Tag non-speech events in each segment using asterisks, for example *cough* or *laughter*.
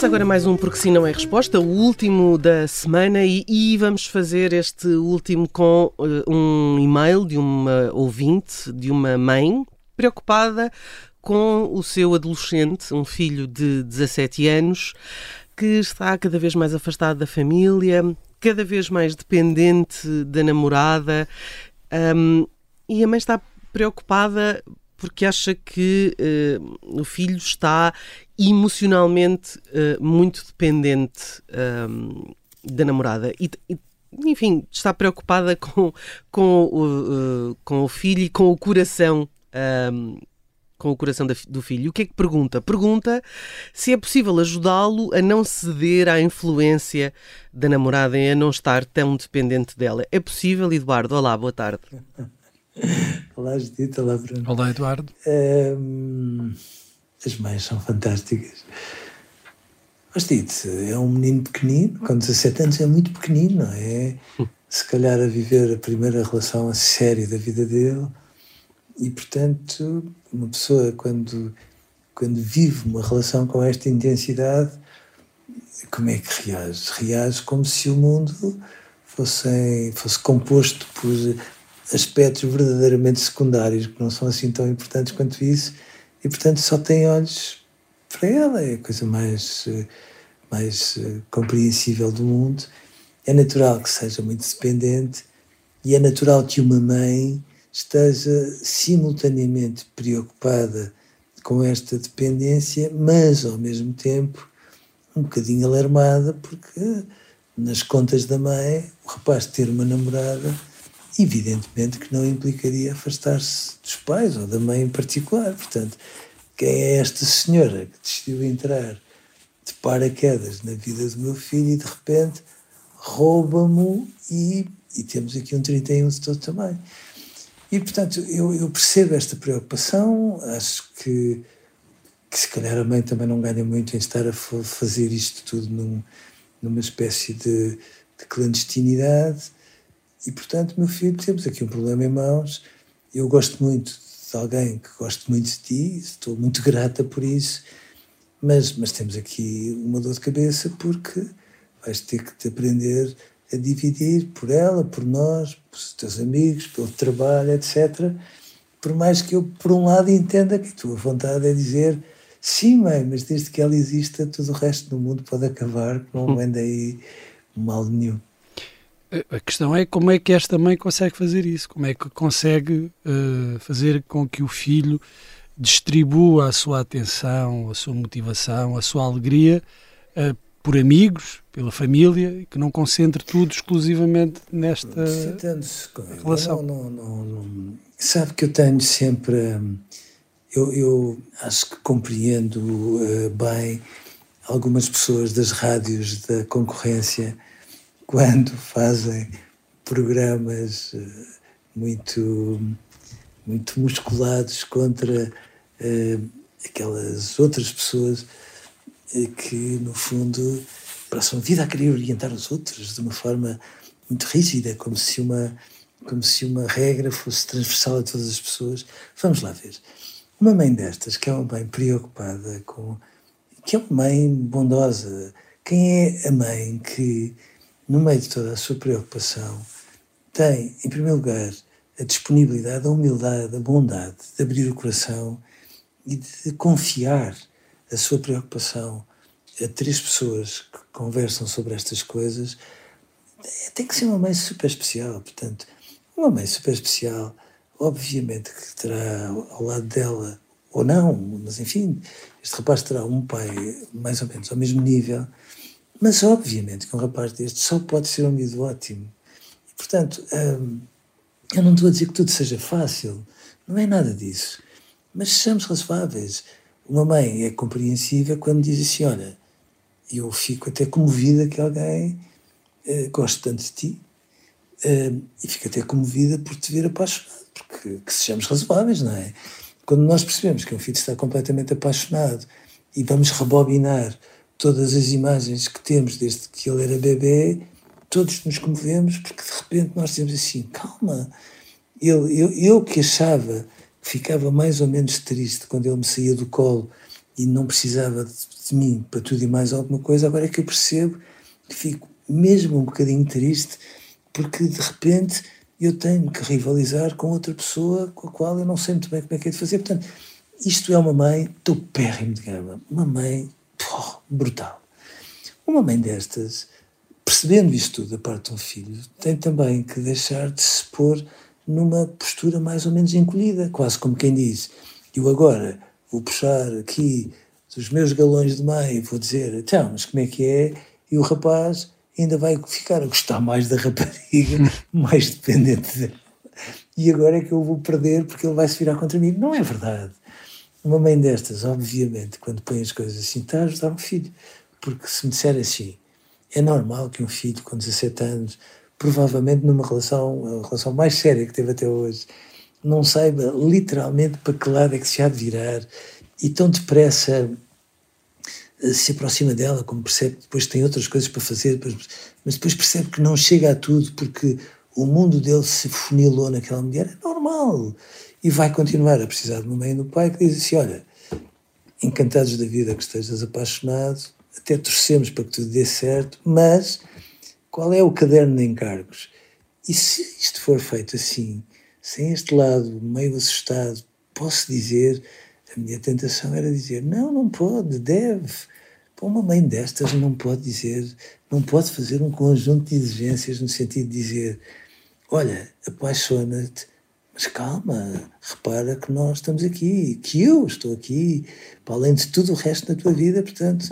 Começa agora mais um Porque Sim Não É Resposta, o último da semana, e, e vamos fazer este último com uh, um e-mail de uma ouvinte, de uma mãe, preocupada com o seu adolescente, um filho de 17 anos, que está cada vez mais afastado da família, cada vez mais dependente da namorada, um, e a mãe está preocupada porque acha que uh, o filho está emocionalmente uh, muito dependente um, da namorada e, e, enfim, está preocupada *laughs* com, com, o, uh, com o filho e com o coração. Um, com o coração do filho. O que é que pergunta? Pergunta se é possível ajudá-lo a não ceder à influência da namorada e a não estar tão dependente dela. É possível, Eduardo? Olá, boa tarde. *laughs* Olá, Judita. Olá, Bruno. Olá, Eduardo. Um, as mães são fantásticas. Mas dite, é um menino pequenino, com 17 anos é muito pequenino, é? Se calhar a viver a primeira relação a sério da vida dele. E, portanto, uma pessoa, quando, quando vive uma relação com esta intensidade, como é que reage? Reage como se o mundo fosse, fosse composto por aspectos verdadeiramente secundários, que não são assim tão importantes quanto isso, e portanto só tem olhos para ela, é a coisa mais, mais eh, compreensível do mundo. É natural que seja muito dependente e é natural que uma mãe esteja simultaneamente preocupada com esta dependência, mas ao mesmo tempo um bocadinho alarmada, porque nas contas da mãe, o rapaz ter uma namorada evidentemente que não implicaria afastar-se dos pais ou da mãe em particular. Portanto, quem é esta senhora que decidiu entrar de paraquedas na vida do meu filho e de repente rouba-me e, e temos aqui um 31 de todo também. E, portanto, eu, eu, percebo esta preocupação, acho que, que se calhar a mãe também não ganha muito em estar a fazer isto tudo num, numa espécie de, de clandestinidade, e, portanto, meu filho, temos aqui um problema em mãos. Eu gosto muito de alguém que gosto muito de ti, estou muito *laughs* grata por isso, mas, mas temos aqui uma dor de cabeça porque vais ter que te aprender a dividir por ela, por nós, pelos teus amigos, pelo trabalho, etc. Por mais que eu, por um lado, entenda que a tua vontade é dizer sim, mãe, mas desde que ela exista, todo o resto do mundo pode acabar, que não *laughs* vem daí mal nenhum. A questão é como é que esta mãe consegue fazer isso, como é que consegue uh, fazer com que o filho distribua a sua atenção, a sua motivação, a sua alegria uh, por amigos, pela família, que não concentre tudo exclusivamente nesta relação. Não, não, não, Sabe que eu tenho sempre. Eu, eu acho que compreendo uh, bem algumas pessoas das rádios da concorrência quando fazem programas eh, muito, muito musculados contra uh, aquelas outras pessoas uh, que, no fundo, passam a vida a querer orientar os outros de uma forma muito rígida, como se uma, como se uma regra fosse transversal a todas as pessoas. Vamos lá ver. Uma mãe destas, que é uma mãe preocupada com. que é uma mãe bondosa. Quem é a mãe que no meio de toda a sua preocupação, tem, em primeiro lugar, a disponibilidade, a humildade, a bondade de abrir o coração e de confiar a sua preocupação a três pessoas que conversam sobre estas coisas, tem que ser uma mãe super especial. Portanto, uma mãe super especial, obviamente que terá ao lado dela ou não, mas enfim, este rapaz terá um pai mais ou menos ao mesmo nível, mas obviamente que um rapaz deste só pode ser um miúdo ótimo. E, portanto, hum, eu não estou a dizer que tudo seja fácil, não é nada disso, mas sejamos razoáveis. Uma mãe é compreensiva quando diz assim: Olha, eu fico até comovida que alguém uh, goste tanto de ti uh, e fico até comovida por te ver apaixonado, porque que sejamos razoáveis, não é? Quando nós percebemos que um filho está completamente apaixonado e vamos rebobinar todas as imagens que temos desde que ele era bebê, todos nos comovemos porque de repente nós temos assim, calma, eu, eu, eu que achava que ficava mais ou menos triste quando ele me saía do colo e não precisava de, de mim para tudo e mais alguma coisa, agora é que eu percebo que fico mesmo um bocadinho triste porque de repente eu tenho que rivalizar com outra pessoa com a qual eu não sei muito bem como é que é de fazer. Portanto, isto é uma mãe topérrimo de gama, uma mãe brutal. Uma mãe destas, percebendo isto tudo da parte de um filho, tem também que deixar de se pôr numa postura mais ou menos encolhida, quase como quem diz: Eu agora vou puxar aqui dos meus galões de mãe e vou dizer, então, mas como é que é? E o rapaz ainda vai ficar a gostar mais da rapariga, *laughs* mais dependente dela. E agora é que eu vou perder porque ele vai se virar contra mim. Não é verdade. Uma mãe destas, obviamente, quando põe as coisas assim, está a ajudar um filho. Porque se me disser assim, é normal que um filho com 17 anos, provavelmente numa relação, a relação mais séria que teve até hoje, não saiba literalmente para que lado é que se há de virar e tão depressa se aproxima dela, como percebe que depois tem outras coisas para fazer, mas depois percebe que não chega a tudo porque o mundo dele se funilou naquela mulher, é normal. E vai continuar a precisar de uma mãe e do pai que diz assim: Olha, encantados da vida que estejas apaixonado, até torcemos para que tudo dê certo, mas qual é o caderno de encargos? E se isto for feito assim, sem este lado meio assustado, posso dizer a minha tentação era dizer: não, não pode, deve. Uma mãe destas não pode dizer, não pode fazer um conjunto de exigências no sentido de dizer: olha, apaixona-te, mas calma, repara que nós estamos aqui, que eu estou aqui, para além de tudo o resto da tua vida, portanto,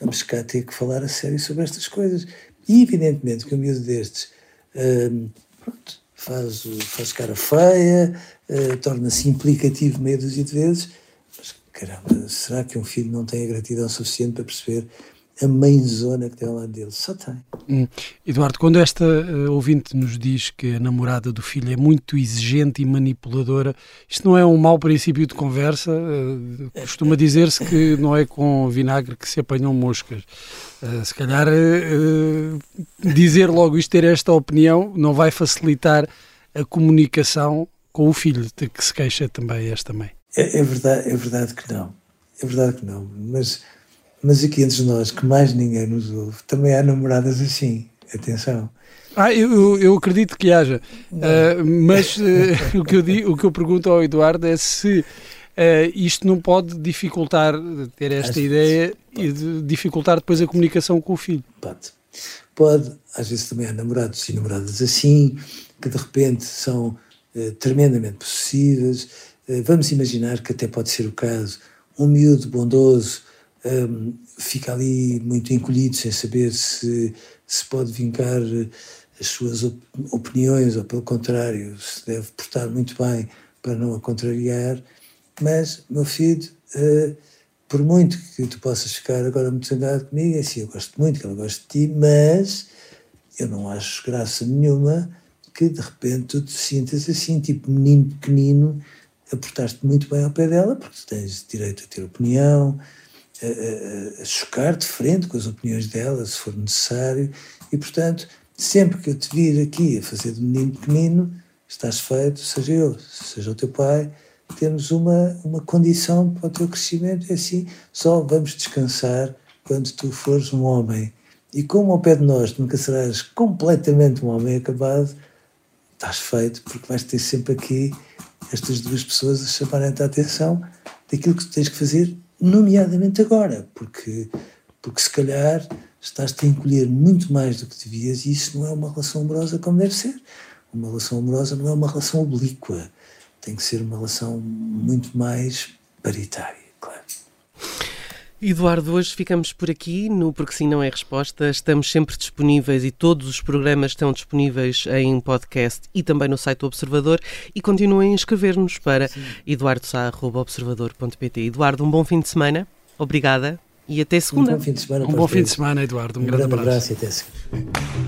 vamos cá ter que falar a sério sobre estas coisas. E evidentemente que o miúdo destes hum, pronto, faz, faz cara feia, uh, torna-se implicativo meia dúzia de vezes, caramba, será que um filho não tem a gratidão suficiente para perceber a mãezona que tem ao lado dele? Só tem. Hum. Eduardo, quando esta uh, ouvinte nos diz que a namorada do filho é muito exigente e manipuladora, isto não é um mau princípio de conversa? Uh, costuma dizer-se que não é com vinagre que se apanham moscas. Uh, se calhar dizer logo isto, ter esta opinião, não vai facilitar a comunicação com o filho, de que se queixa também esta mãe. É, é, verdade, é verdade que não. É verdade que não. Mas, mas aqui entre nós, que mais ninguém nos ouve, também há namoradas assim. Atenção. Ah, eu, eu acredito que haja. Uh, mas uh, *laughs* o, que eu digo, o que eu pergunto ao Eduardo é se uh, isto não pode dificultar ter esta Acho ideia e de dificultar depois a comunicação com o filho. Pode. Pode. Às vezes também há namorados e namoradas assim, que de repente são tremendamente possessivas eh, vamos imaginar que até pode ser o caso, um miúdo bondoso um, fica ali muito encolhido, sem saber se, se pode vincar eh, as suas opiniões ou, pelo contrário, se deve portar muito bem para não a contrariar. Mas, meu filho, uh, por muito que tu possas ficar agora muito zangado comigo, é assim, eu gosto muito que ela goste de ti, mas eu não acho graça nenhuma que de repente tu te sintas assim, tipo menino pequenino aportaste muito bem ao pé dela, porque tens direito a ter opinião, a, a, chocar de frente com as opiniões dela, se for necessário, e portanto, sempre que eu te vir aqui a fazer de menino pequenino, estás feito, seja eu, seja o teu pai, temos uma, uma condição para o teu crescimento, é assim, só vamos descansar quando tu fores um homem. E como ao pé de nós nunca serás completamente um homem acabado, estás feito, porque vais ter sempre aqui estas duas pessoas a chamarem-te a atenção daquilo que tu tens que fazer, nomeadamente agora, porque, porque se calhar estás-te a encolher muito mais do que devias e isso não é uma relação amorosa como deve ser. Uma relação amorosa não é uma relação oblíqua, tem que ser uma relação muito mais paritária, claro. Eduardo, hoje ficamos por aqui no Porque Sim Não é Resposta. Estamos sempre disponíveis e todos os programas estão disponíveis em podcast e também no site do Observador. E continuem a inscrever-nos para eduardosá.observador.pt. Eduardo, um bom fim de semana. Obrigada e até segunda. Um bom fim de semana. Um bom fim de semana, Eduardo. Um, um grande, grande abraço. abraço e até segunda.